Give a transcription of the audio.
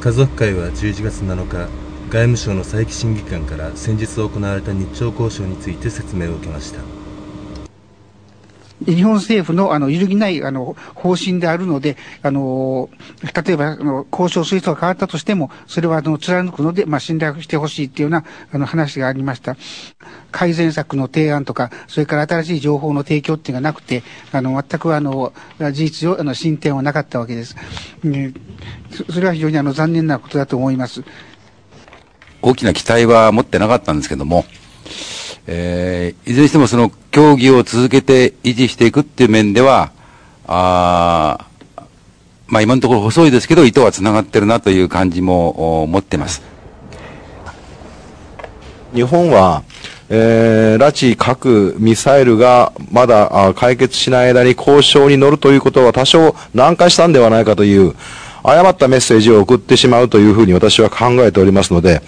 家族会は11月7日外務省の佐伯審議官から先日行われた日朝交渉について説明を受けました日本政府のあの揺るぎないあの方針であるので、あの例えばあの交渉する人が変わったとしても、それはあの貫くので、まあ、信頼してほしいっていうようなあの話がありました。改善策の提案とか、それから新しい情報の提供っていうのがなくて、あの全くあの事実上あの進展はなかったわけです。ね、それは非常にあの残念なことだと思います。大きな期待は持ってなかったんですけども、えー、いずれにしてもその協議を続けて維持していくっていう面では、あまあ今のところ細いですけど、糸はつながってるなという感じも持ってます。日本は、えー、拉致核ミサイルがまだ解決しない間に交渉に乗るということは多少難化したんではないかという、誤ったメッセージを送ってしまうというふうに私は考えておりますので、